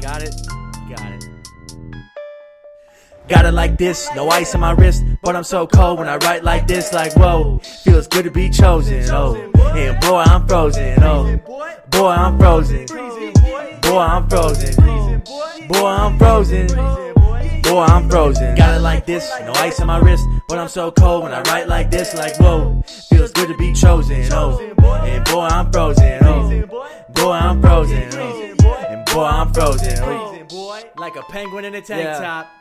Got it? Got it. Got it like this, no ice on my wrist, but I'm so cold when I write like this, like whoa, feels good to be chosen, oh, and boy I'm frozen, oh, boy I'm frozen, boy I'm frozen, boy I'm frozen, boy I'm frozen. Got it like this, no ice on my wrist, but I'm so cold when I write like this, like whoa, feels good to be chosen, oh, and boy I'm frozen, oh, boy I'm frozen, oh, and boy I'm frozen, oh, like a penguin in a tank top.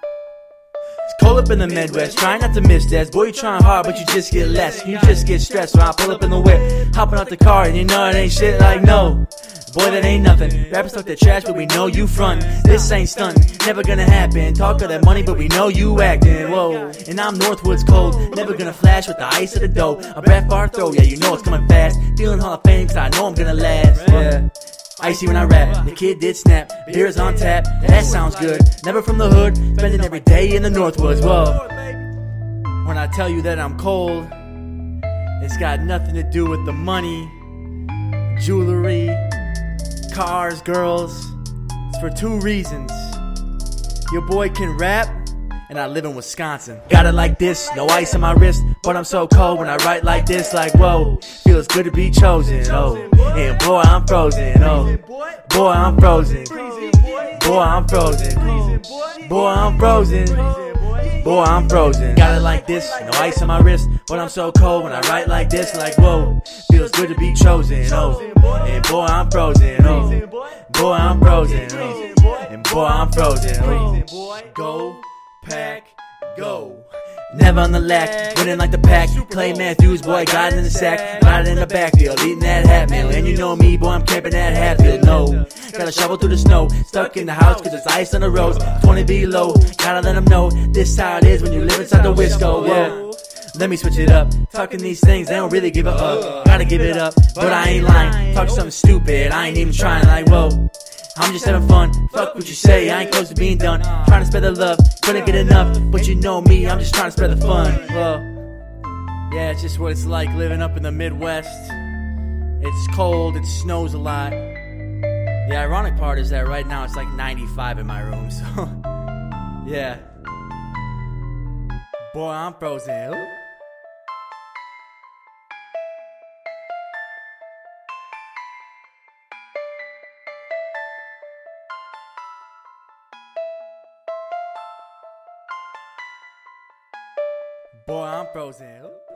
Cold up in the Midwest, trying not to miss this. Boy, you trying hard, but you just get less. You just get stressed when I pull up in the whip, hopping out the car, and you know it ain't shit like no. Boy, that ain't nothing. Rappers talk that trash, but we know you front. This ain't stunt, never gonna happen. Talk of that money, but we know you acting. Whoa, and I'm Northwoods cold, never gonna flash with the ice of the dough. A breath far throw, yeah, you know it's coming fast. Feeling Hall of Fame, cause I know I'm gonna last. Icy when I rap, the kid did snap. Beers on tap, that sounds good. Never from the hood, spending every day in the Northwoods. Whoa. When I tell you that I'm cold, it's got nothing to do with the money, jewelry, cars, girls. It's for two reasons. Your boy can rap, and I live in Wisconsin. Got it like this, no ice on my wrist, but I'm so cold when I write like this, like whoa, feels good to be chosen. Oh, and boy, I'm frozen. Oh, boy, I'm frozen. Boy, I'm frozen. Boy, I'm frozen. Boy, I'm frozen. Got it like this, no ice on my wrist, but I'm so cold when I write like this, like whoa, feels good to be chosen. Oh, and boy, I'm frozen. Oh, boy, I'm frozen. Oh, and boy, I'm frozen. Oh, go, pack, go. Never on the lack, winning like the pack. Clay Matthews, boy, got it in the sack. Got it in the backfield, eating that hat meal. And you know me, boy, I'm camping that Hatfield. No, gotta shovel through the snow. Stuck in the house cause it's ice on the roads. 20 below, gotta let them know this how it is when you live inside the Wisco. Whoa. Let me switch it up. Talking these things, they don't really give a up. Gotta give it up, but I ain't lying. Talk something stupid, I ain't even trying. Like, whoa. I'm just having fun. Fuck what you say, I ain't close to being done. Trying to spread the love, couldn't get enough. But you know me, I'm just trying to spread the fun. Well, yeah, it's just what it's like living up in the Midwest. It's cold, it snows a lot. The ironic part is that right now it's like 95 in my room, so yeah. Boy, I'm frozen. Boy, I'm frozen.